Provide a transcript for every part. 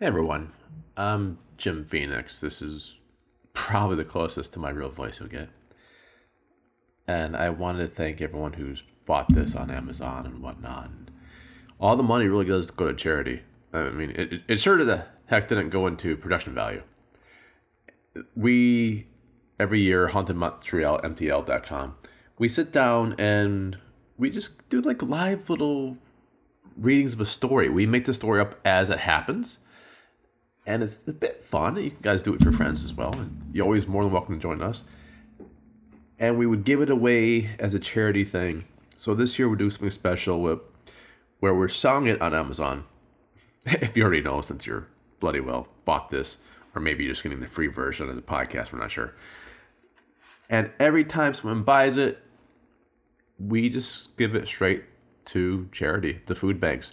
Hey everyone, I'm Jim Phoenix. This is probably the closest to my real voice you'll get. And I wanted to thank everyone who's bought this on Amazon and whatnot. All the money really does go to charity. I mean, it, it sure the heck didn't go into production value. We, every year, Haunted Montreal, MTL.com, we sit down and we just do like live little readings of a story. We make the story up as it happens. And it's a bit fun. You guys do it for friends as well. And you're always more than welcome to join us. And we would give it away as a charity thing. So this year we're doing something special with, where we're selling it on Amazon. if you already know, since you're bloody well bought this, or maybe you're just getting the free version as a podcast, we're not sure. And every time someone buys it, we just give it straight to charity, the food banks.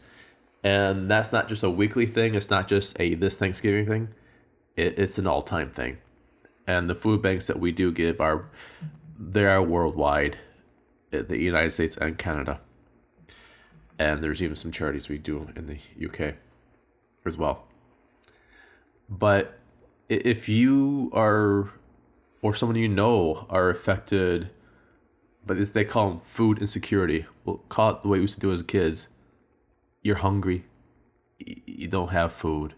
And that's not just a weekly thing, it's not just a this Thanksgiving thing, it, it's an all time thing. And the food banks that we do give are they are worldwide, eh, the United States and Canada. And there's even some charities we do in the UK as well. But if you are, or someone you know, are affected, but they call them food insecurity. We'll call it the way we used to do as kids. You're hungry. You don't have food.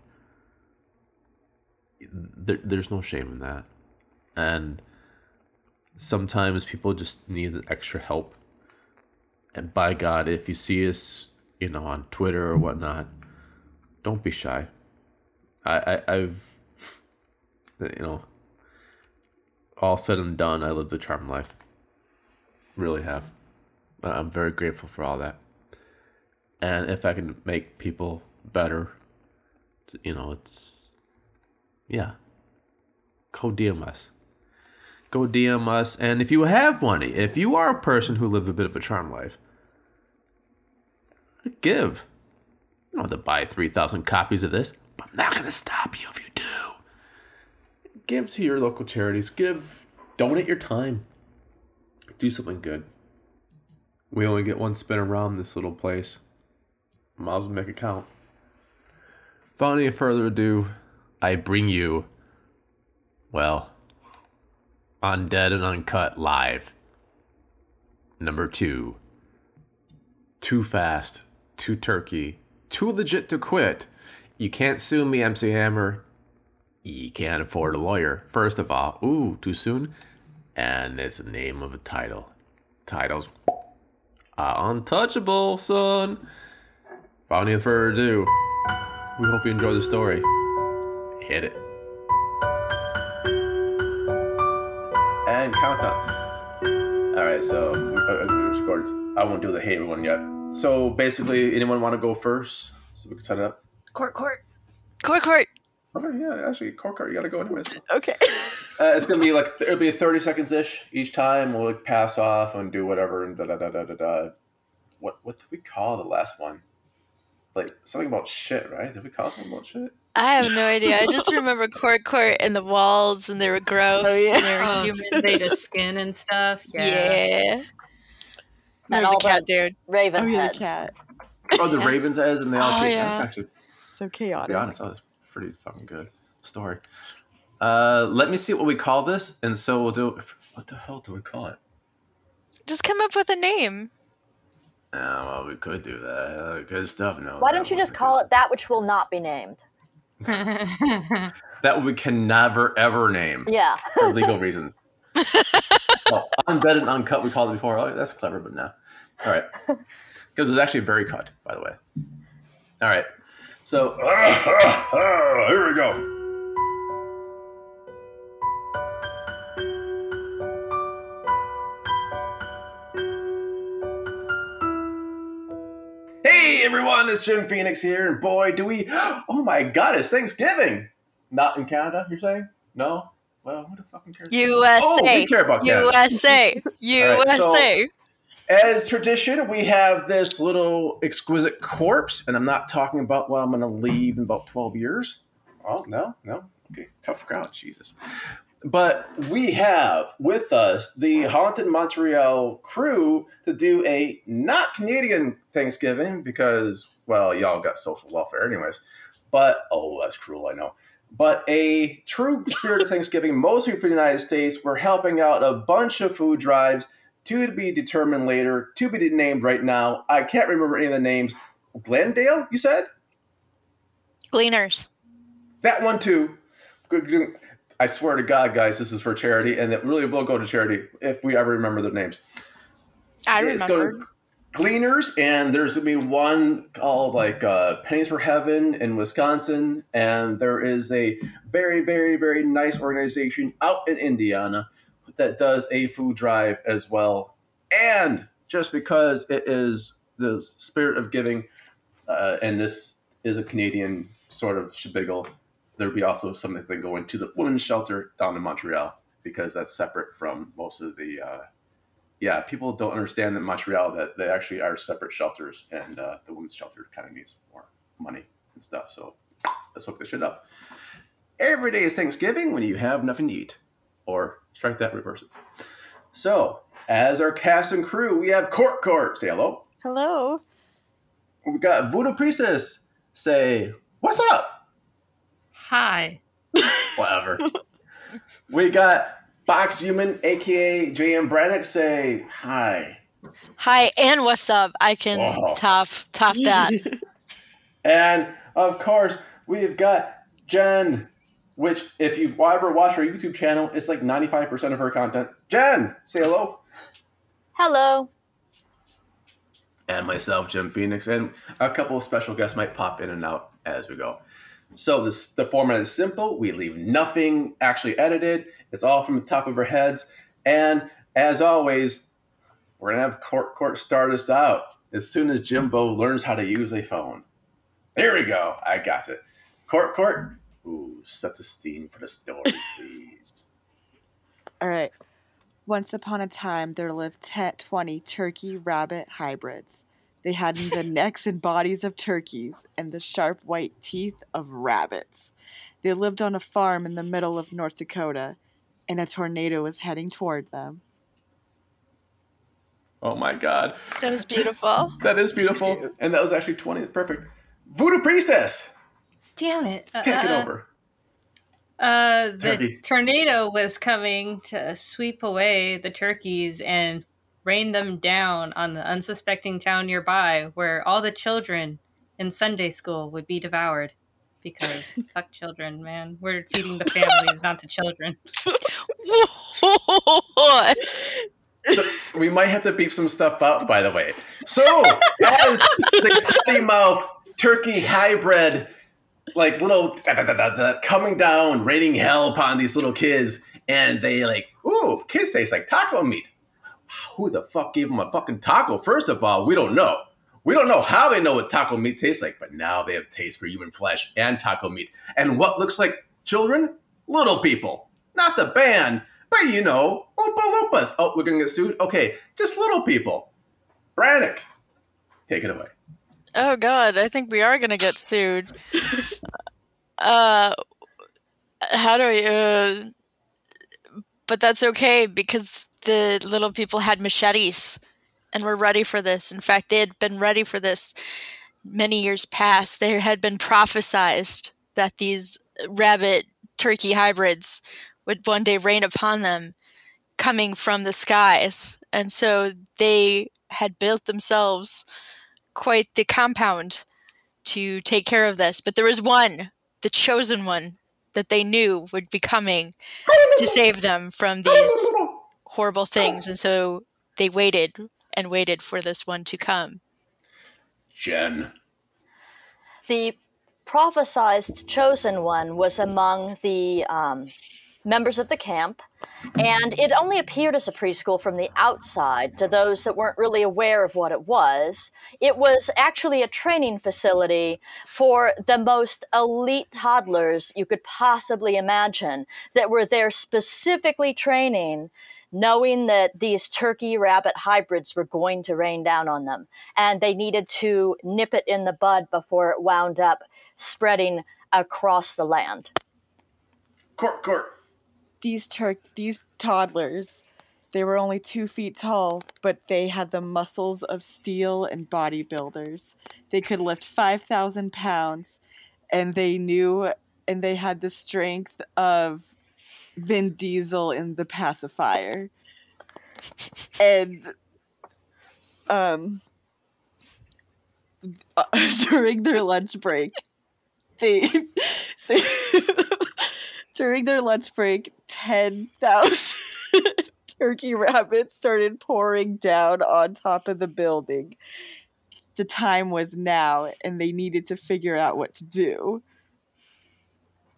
There, there's no shame in that. And sometimes people just need extra help. And by God, if you see us, you know, on Twitter or whatnot, don't be shy. I, I I've you know all said and done, I lived a charmed life. Really have. I'm very grateful for all that. And if I can make people better, you know, it's yeah. Go DM us. Go DM us, and if you have money, if you are a person who lived a bit of a charm life, give. You don't have to buy 3,000 copies of this, but I'm not to stop you if you do. Give to your local charities. Give, donate your time. Do something good. We only get one spin around this little place. Might as well make it count. Without any further ado, I bring you, well, Undead and Uncut Live. Number two. Too fast, too turkey, too legit to quit. You can't sue me, MC Hammer. You can't afford a lawyer. First of all, ooh, too soon. And it's the name of a title. Titles are untouchable, son. Without any further ado, we hope you enjoy the story. Hit it. And countdown. All right, so uh, I won't do the hate one yet. So basically, anyone want to go first so we can set it up? Court, court. Court, court. Okay, yeah, actually, court court. you gotta go anyways. Okay. Uh, it's gonna be like it'll be thirty seconds ish each time. We'll like pass off and do whatever and da da da da da da. What what did we call the last one? Like something about shit, right? Did we call something about shit? I have no idea. I just remember court, court, and the walls, and they were gross, Oh, yeah. and they were Oh, human. made of skin and stuff. Yeah. Yeah. There's a cat, dude. Raven Oh, yeah, the heads. cat. Oh, the Ravens as and they all. Oh, yeah. That's actually So to chaotic. be honest, that was pretty fucking good story. Uh, let me see what we call this, and so we'll do. What the hell do we call it? Just come up with a name. Oh, well, we could do that. Uh, good stuff. No. Why don't you just call it that which will not be named? that we can never ever name Yeah. for legal reasons? well, undead and uncut, we called it before. Oh, that's clever, but no. All right, because it's actually very cut, by the way. All right, so here we go. Everyone, it's Jim Phoenix here, and boy, do we! Oh my God, it's Thanksgiving. Not in Canada, you're saying? No. Well, who the fucking cares? USA. Oh, we care about Canada. USA. right, so- USA. As tradition, we have this little exquisite corpse, and I'm not talking about what I'm going to leave in about 12 years. Oh, no, no. Okay, tough crowd, Jesus. But we have with us the Haunted Montreal crew to do a not Canadian Thanksgiving because, well, y'all got social welfare anyways, but oh, that's cruel, I know. But a true spirit of Thanksgiving, mostly for the United States, we're helping out a bunch of food drives to be determined later, to be named right now. I can't remember any of the names. Glendale, you said? Gleaners. That one too. I swear to God, guys, this is for charity, and it really will go to charity if we ever remember their names. I It's remember. Gleaners, and there's gonna be one called like uh, Pennies for Heaven in Wisconsin, and there is a very, very, very nice organization out in Indiana that does a food drive as well. And just because it is the spirit of giving, uh, and this is a Canadian sort of shabiggle, there'd be also something going to the women's shelter down in Montreal because that's separate from most of the. Uh, yeah, people don't understand that Montreal that they actually are separate shelters, and uh, the women's shelter kind of needs more money and stuff. So let's hook this shit up. Every day is Thanksgiving when you have nothing to eat, or strike that, reverse it. So, as our cast and crew, we have Court Court. Say hello. Hello. We got Voodoo Priestess. Say what's up. Hi. Whatever. we got Box Human, aka JM Brannick. Say hi. Hi, and what's up? I can Wow. top top that. And of course, we've got Jen, which, if you've ever watched her YouTube channel, it's like 95% of her content. Jen, say hello. Hello. And myself, Jim Phoenix, and a couple of special guests might pop in and out as we go. So this the format is simple. We leave nothing actually edited. It's all from the top of our heads. And as always, we're gonna have Court Court start us out as soon as Jimbo learns how to use a phone. Here we go. I got it. Court Court. Ooh, set the scene for the story, please. All right. Once upon a time, there lived te- 20 turkey rabbit hybrids. They had the necks and bodies of turkeys and the sharp white teeth of rabbits. They lived on a farm in the middle of North Dakota, and a tornado was heading toward them. Oh my god. That was beautiful. That is beautiful. And that was actually 20. Perfect. Voodoo Priestess, Damn it. Uh, take it uh, over. Uh, the Turkey. tornado was coming to sweep away the turkeys and rain them down on the unsuspecting town nearby where all the children in Sunday school would be devoured. Because fuck children, man. We're feeding the families, not the children. what? So, we might have to beep some stuff out, by the way. So, as the potty mouth turkey hybrid, like little da, da, da, da, da, coming down, raining hell upon these little kids, and they like, ooh, kids taste like taco meat. Who the fuck gave them a fucking taco? First of all, we don't know. We don't know how they know what taco meat tastes like, but now they have taste for human flesh and taco meat. And what looks like children? Little people. Not the band, but you know, Oompa Loompas. Oh, we're gonna get sued? Okay, just little people. Brannick, take it away. Oh God, I think we are gonna get sued. Uh, how do I. Uh, but that's okay because the little people had machetes and were ready for this. In fact, they had been ready for this many years past. There had been prophesized that these rabbit turkey hybrids would one day rain upon them coming from the skies. And so they had built themselves quite the compound to take care of this. But there was one, the chosen one, that they knew would be coming to save them from these horrible things. And so they waited and waited for this one to come. Jen. The prophesized chosen one was among the um, members of the camp, and it only appeared as a preschool from the outside to those that weren't really aware of what it was. It was actually a training facility for the most elite toddlers you could possibly imagine that were there specifically training knowing that these turkey rabbit hybrids were going to rain down on them and they needed to nip it in the bud before it wound up spreading across the land. Court, court. These turk these toddlers, they were only two feet tall, but they had the muscles of steel and bodybuilders. They could lift five thousand pounds, and they knew and they had the strength of Vin Diesel in the pacifier. And um uh, during their lunch break, they, they during their lunch break, 10,000 turkey rabbits started pouring down on top of the building. The time was now, and they needed to figure out what to do.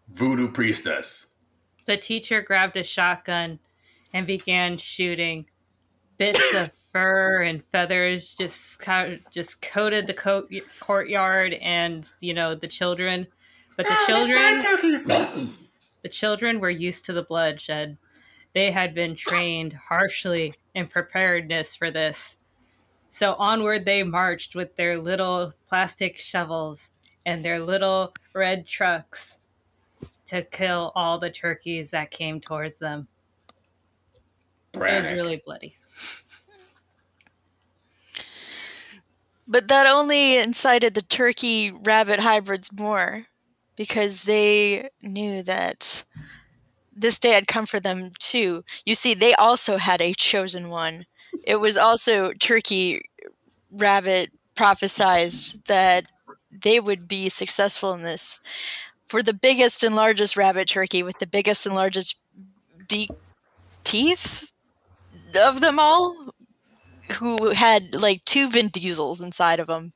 Voodoo priestess. The teacher grabbed a shotgun and began shooting. Bits of fur and feathers just co- just coated the co- courtyard and you know the children. But the children, the children were used to the bloodshed. They had been trained harshly in preparedness for this. So onward they marched with their little plastic shovels and their little red trucks to kill all the turkeys that came towards them. It was really bloody. But that only incited the turkey rabbit hybrids more because they knew that this day had come for them too. You see, they also had a chosen one. It was also turkey rabbit prophesized that they would be successful in this. For the biggest and largest rabbit turkey with the biggest and largest beak teeth of them all, who had like two Vin Diesels inside of them,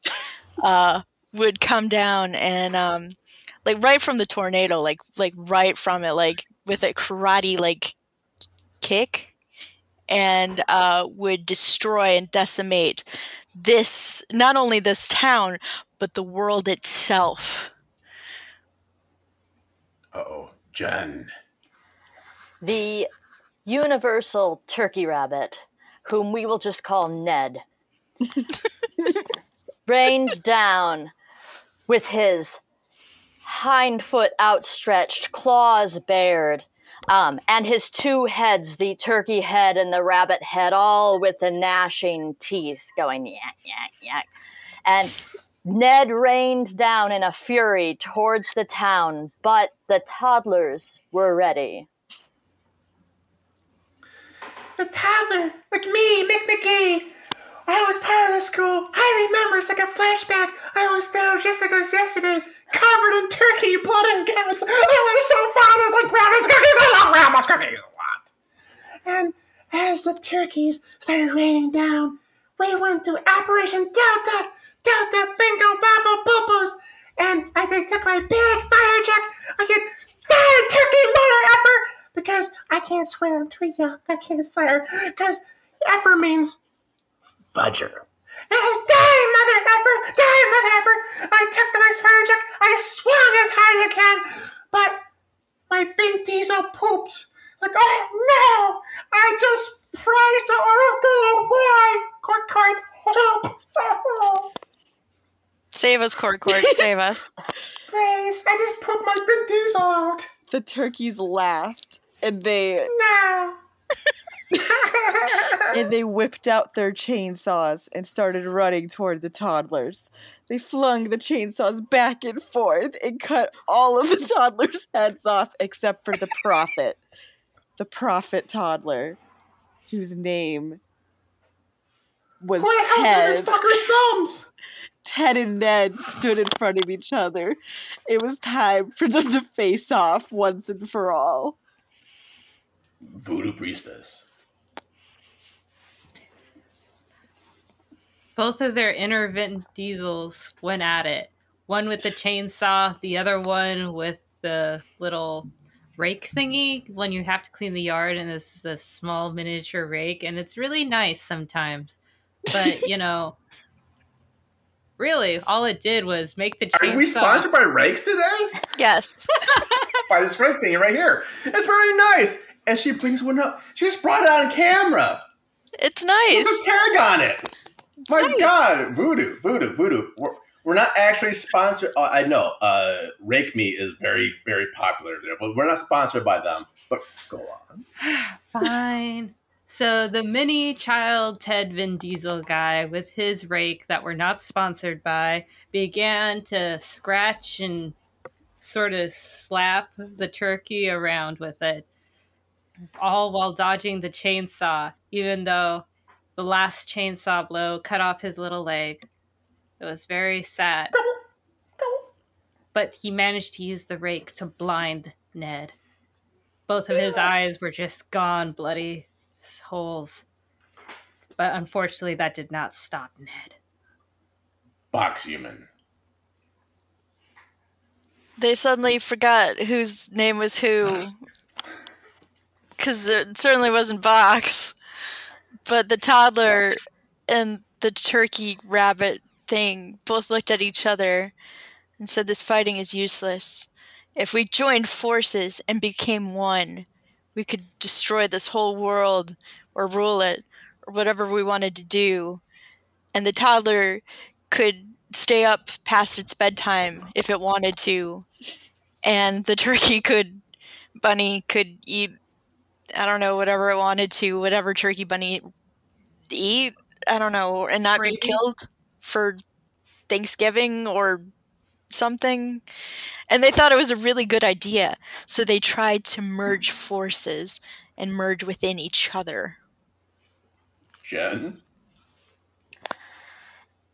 uh, would come down and um, like right from the tornado, like like right from it, like with a karate like kick, and uh, would destroy and decimate this not only this town but the world itself. Uh oh. Jen. The universal turkey rabbit, whom we will just call Ned, rained down with his hind foot outstretched, claws bared, um, and his two heads, the turkey head and the rabbit head, all with the gnashing teeth going yak, yak, yak. And Ned rained down in a fury towards the town, but the toddlers were ready. The toddler, like me, Mick McGee. I was part of the school. I remember it's like a flashback. I was there just like it was yesterday, covered in turkey, blood, and guts. It was so fun. It was like grandma's cookies. I love grandma's cookies a lot. And as the turkeys started raining down, we went to Operation Delta, Delta Bingo Babo Bobos. And I took my big fire truck. I get die turkey mother effer because I can't swear. I'm too young. I can't swear because effer means fudger. And I was die mother effer, die mother effer. I took the nice fire truck. I swung as hard as I can, but my Vin Diesel pooped. Like, oh no! I just prayed to oh God, why? Court, court, help! Oh, Save us, Court Court, save us. please, I just pooped my Vin Diesel out. The turkeys laughed and they No. and they whipped out their chainsaws and started running toward the toddlers. They flung the chainsaws back and forth and cut all of the toddlers' heads off except for the prophet. The prophet toddler, whose name was Who the hell did this Ted. fucker's thumbs? Ted and Ned stood in front of each other. It was time for them to face off once and for all. Voodoo priestess. Both of their inner Vin Diesels went at it. One with the chainsaw, the other one with the little rake thingy when you have to clean the yard and this is a small miniature rake and it's really nice sometimes. But, you know, really all it did was make the chainsaw Are we sponsored by Rakes today? Yes. by this rake thing right here. It's very nice. And she brings one up. She just brought it on camera. It's With nice. a tag on it. My nice. God, voodoo, voodoo, voodoo. We're, we're not actually sponsored. Uh, I know, uh, Rake Me is very, very popular there, but we're not sponsored by them. But go on. Fine. So the mini child Ted Vin Diesel guy with his rake that we're not sponsored by began to scratch and sort of slap the turkey around with it, all while dodging the chainsaw, even though the last chainsaw blow cut off his little leg. It was very sad. But he managed to use the rake to blind Ned. Both of his eyes were just gone, bloody holes. But unfortunately, that did not stop Ned. Box human. They suddenly forgot whose name was who. Because it certainly wasn't Box. But the toddler and the turkey rabbit thing both looked at each other and said, This fighting is useless. If we joined forces and became one, we could destroy this whole world or rule it or whatever we wanted to do. And the toddler could stay up past its bedtime if it wanted to. And the turkey could, bunny could eat, I don't know, whatever it wanted to, whatever turkey bunny eat, I don't know, and not be killed for Thanksgiving or something. And they thought it was a really good idea. So they tried to merge forces and merge within each other. Jen.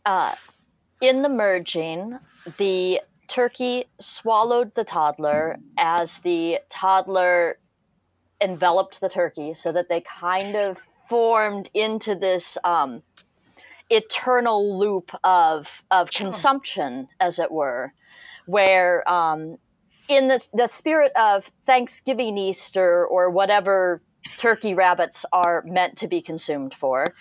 Uh, in the merging, the turkey swallowed the toddler as the toddler enveloped the turkey so that they kind of formed into this um, eternal loop of, of consumption, as it were, where um, in the, the spirit of Thanksgiving, Easter, or whatever turkey rabbits are meant to be consumed for,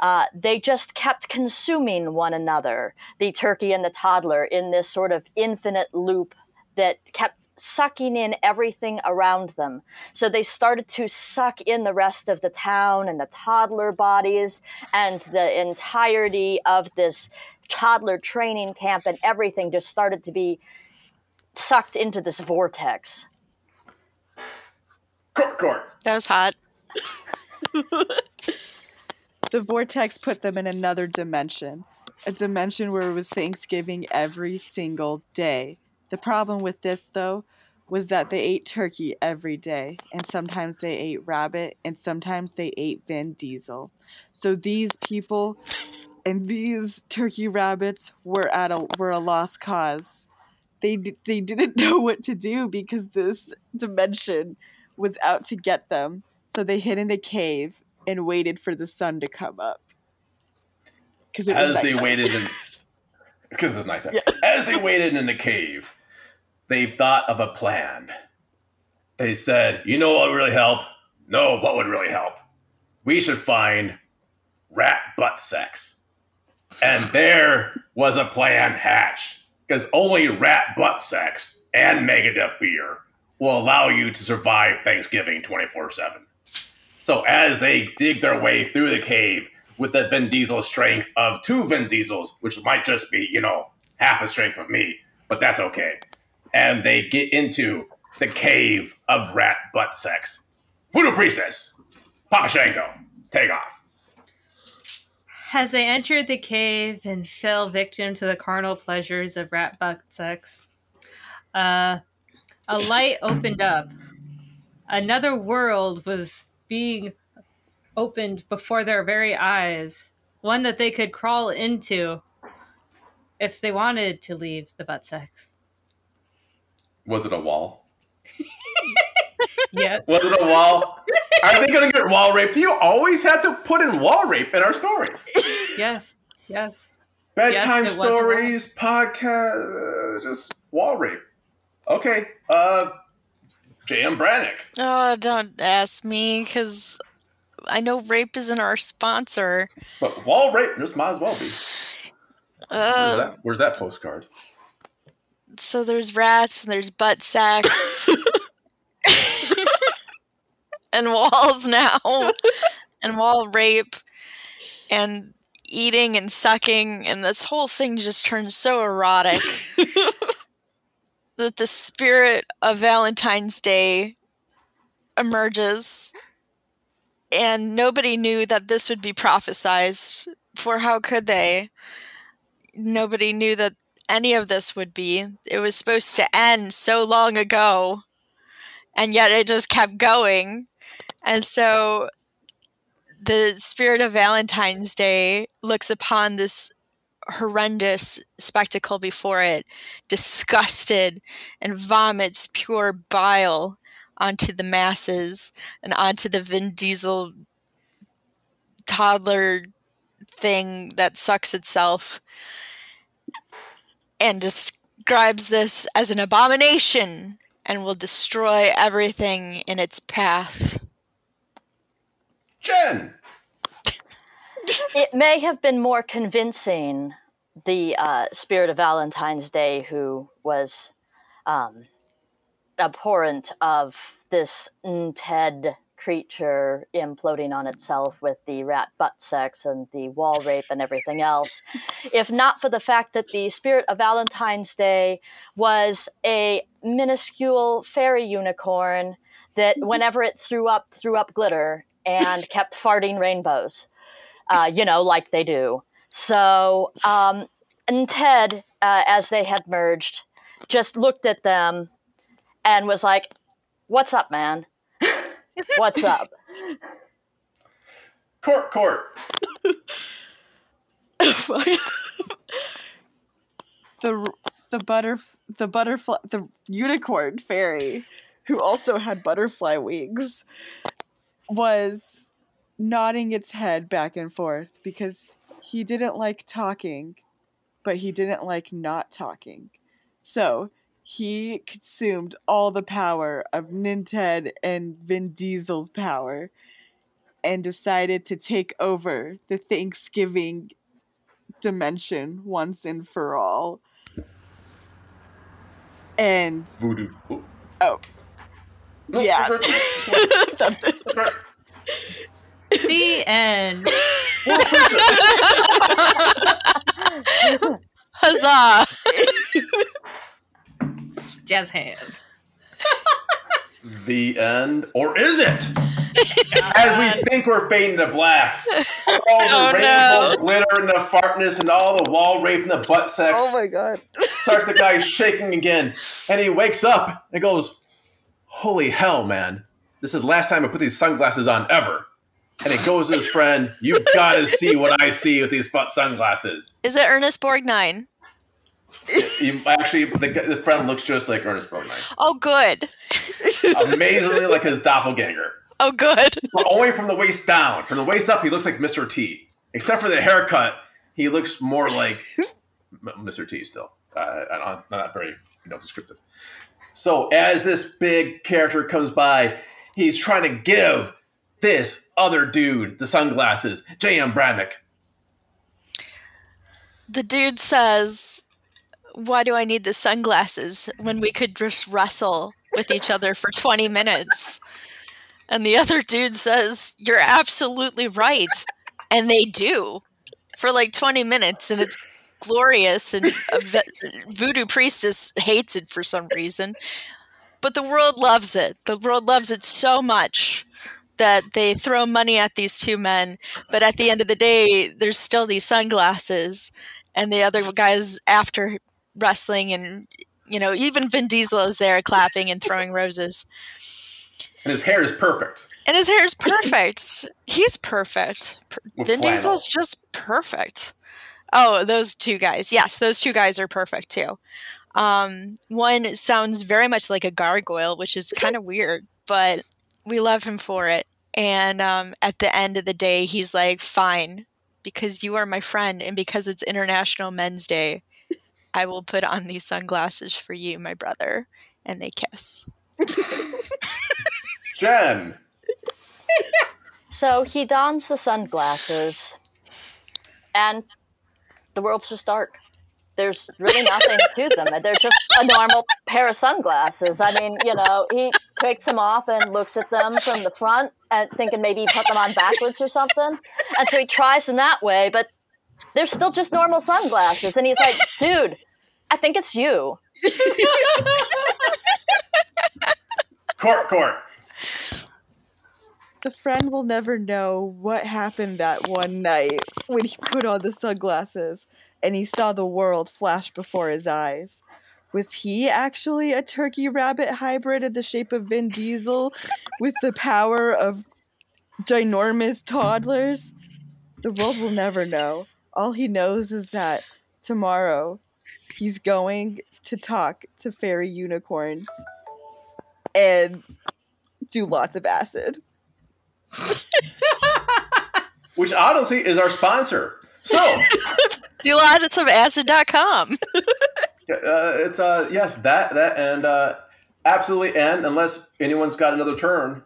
uh, they just kept consuming one another, the turkey and the toddler, in this sort of infinite loop that kept sucking in everything around them. So they started to suck in the rest of the town and the toddler bodies and the entirety of this toddler training camp, and everything just started to be sucked into this vortex. Court, court. That was hot. The vortex put them in another dimension, a dimension where it was Thanksgiving every single day. The problem with this, though, was that they ate turkey every day, and sometimes they ate rabbit, and sometimes they ate Vin Diesel. So these people and these turkey rabbits were at a were a lost cause. They they didn't know what to do because this dimension was out to get them. So they hid in a cave and waited for the sun to come up. Because As they waited because it's nighttime. As they waited in the cave, they thought of a plan. They said, "You know what would really help? No, what would really help? We should find rat butt sex." And there was a plan hatched, because only rat butt sex and Megadeth beer will allow you to survive Thanksgiving twenty four seven. So as they dig their way through the cave with the Vin Diesel strength of two Vin Diesels, which might just be, you know, half the strength of me, but that's okay. And they get into the cave of rat butt sex. Voodoo Priestess, Papa Shango, take off. As they entered the cave and fell victim to the carnal pleasures of rat butt sex, uh, a light opened up. Another world was being opened before their very eyes, one that they could crawl into if they wanted to leave the butt sex. Was it a wall? Yes. Was it a wall? Are they going to get wall raped? You always have to put in wall rape in our stories. yes. Yes. Bedtime Yes, it was a stories, podcast, uh, just wall rape. Okay, uh, J.M. Brannick. Oh, don't ask me, because I know rape isn't our sponsor. But wall rape just might as well be. Where's, Uh, that, where's that postcard? So there's rats and there's butt sacks. And walls now. And wall rape. And eating and sucking. And this whole thing just turns so erotic. That the spirit of Valentine's Day emerges. And nobody knew that this would be prophesized. For how could they? Nobody knew that any of this would be. It was supposed to end so long ago, and yet it just kept going. And so the spirit of Valentine's Day looks upon this horrendous spectacle before it, disgusted, and vomits pure bile onto the masses and onto the Vin Diesel toddler thing that sucks itself and describes this as an abomination and will destroy everything in its path. Jen. it may have been more convincing the uh, spirit of Valentine's Day, who was um, abhorrent of this Ted creature imploding on itself with the rat butt sex and the wall rape and everything else, if not for the fact that the spirit of Valentine's Day was a minuscule fairy unicorn that whenever it threw up, threw up glitter and kept farting rainbows uh, you know, like they do. So, um, and Ted, uh, as they had merged, just looked at them and was like, What's up, man? What's up? Court, court. the the butter the butterfly the unicorn fairy who also had butterfly wings was nodding its head back and forth because he didn't like talking but he didn't like not talking so he consumed all the power of Ninted and Vin Diesel's power and decided to take over the Thanksgiving dimension once and for all. And Voodoo. Oh. oh, yeah, that's it. The end. Huzzah! Jazz hands. The end, or is it? As we think we're fading to black, all the Oh, rainbow no. glitter and the fartness and all the wall rape and the butt sex Oh my god. starts the guy shaking again, and he wakes up and goes, "Holy hell, man! This is the last time I put these sunglasses on ever." And he goes to his friend, "You've got to see what I see with these fu- sunglasses." Is it Ernest Borgnine? You, actually, the, the friend looks just like Ernest Borgnine, Oh, good. amazingly like his doppelganger. Oh, good. but only from the waist down. From the waist up, he looks like Mr. T. Except for the haircut, he looks more like Mr. T. Still, uh, I'm not very you know descriptive. So as this big character comes by, he's trying to give this other dude the sunglasses, J.M. Brannick. The dude says, Why do I need the sunglasses when we could just wrestle with each other for 20 minutes? And the other dude says, You're absolutely right. And they do for like 20 minutes, and it's glorious. And voodoo priestess hates it for some reason. But the world loves it. The world loves it so much that they throw money at these two men. But at the end of the day, there's still these sunglasses and the other guys after wrestling and you know even Vin Diesel is there clapping and throwing roses. And his hair is perfect. and his hair is perfect. He's perfect. With Vin flannel. Diesel's just perfect. Oh those two guys. Yes those two guys are perfect too. Um, one sounds very much like a gargoyle which is kind of weird but we love him for it. And um, at the end of the day he's like fine because you are my friend and because it's international men's day i will put on these sunglasses for you my brother and they kiss Jen. So he dons the sunglasses, and the world's just dark. There's really nothing to them. They're just a normal pair of sunglasses. I mean, you know, he takes them off and looks at them from the front and thinking maybe he put them on backwards or something. And so he tries them that way, but they're still just normal sunglasses. And he's like, dude, I think it's you. Court, court. The friend will never know what happened that one night when he put on the sunglasses and he saw the world flash before his eyes. Was he actually a turkey rabbit hybrid in the shape of Vin Diesel with the power of ginormous toddlers? The world will never know. All he knows is that tomorrow he's going to talk to fairy unicorns and do lots of acid. Which honestly is our sponsor. So Do lot at some acid.com. uh, it's uh yes that that and uh absolutely and unless anyone's got another turn,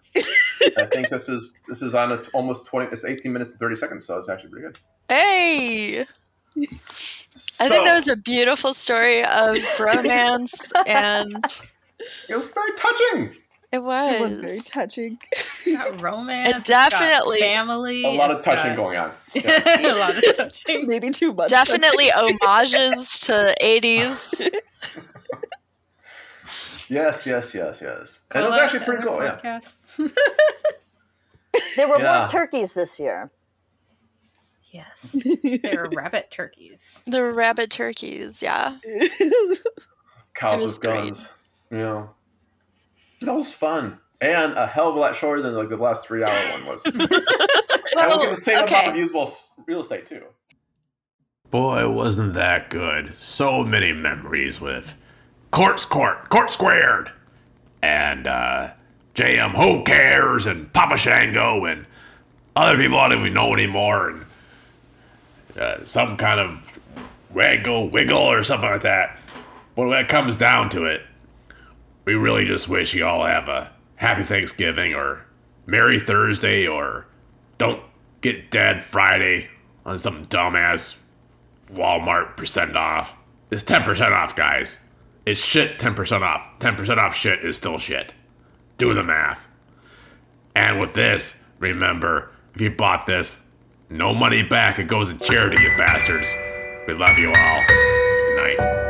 I think this is this is on a t- almost twenty. It's eighteen minutes and thirty seconds, so it's actually pretty good. Hey! I think that was a beautiful story of romance, and It was very touching. it was. It was very touching. Romance. It it's definitely- family. A lot of touching got- going on. Yes. a lot of touching. Maybe too much. Definitely homages to 80s. yes, yes, yes, yes. And it was actually pretty cool. other Yeah. There were Yeah. more turkeys this year. Yes, they're rabbit turkeys. The rabbit turkeys, yeah. Cows It was with guns. You know, that was fun and a hell of a lot shorter than like the last three hour one was. and we'll get the same amount of usable real estate too. Boy, wasn't that good. So many memories with Court's Court, Court Squared, and uh, JM Who Cares, and Papa Shango, and other people I don't even know anymore, and uh, some kind of waggle wiggle or something like that. But when it comes down to it, we really just wish you all have a happy Thanksgiving or Merry Thursday or don't get dead Friday on some dumbass Walmart percent off. It's 10% off, guys. It's shit 10% off. 10% off shit is still shit. Do the math. And with this, remember, if you bought this, no money back. It goes to charity, you bastards. We love you all. Good night.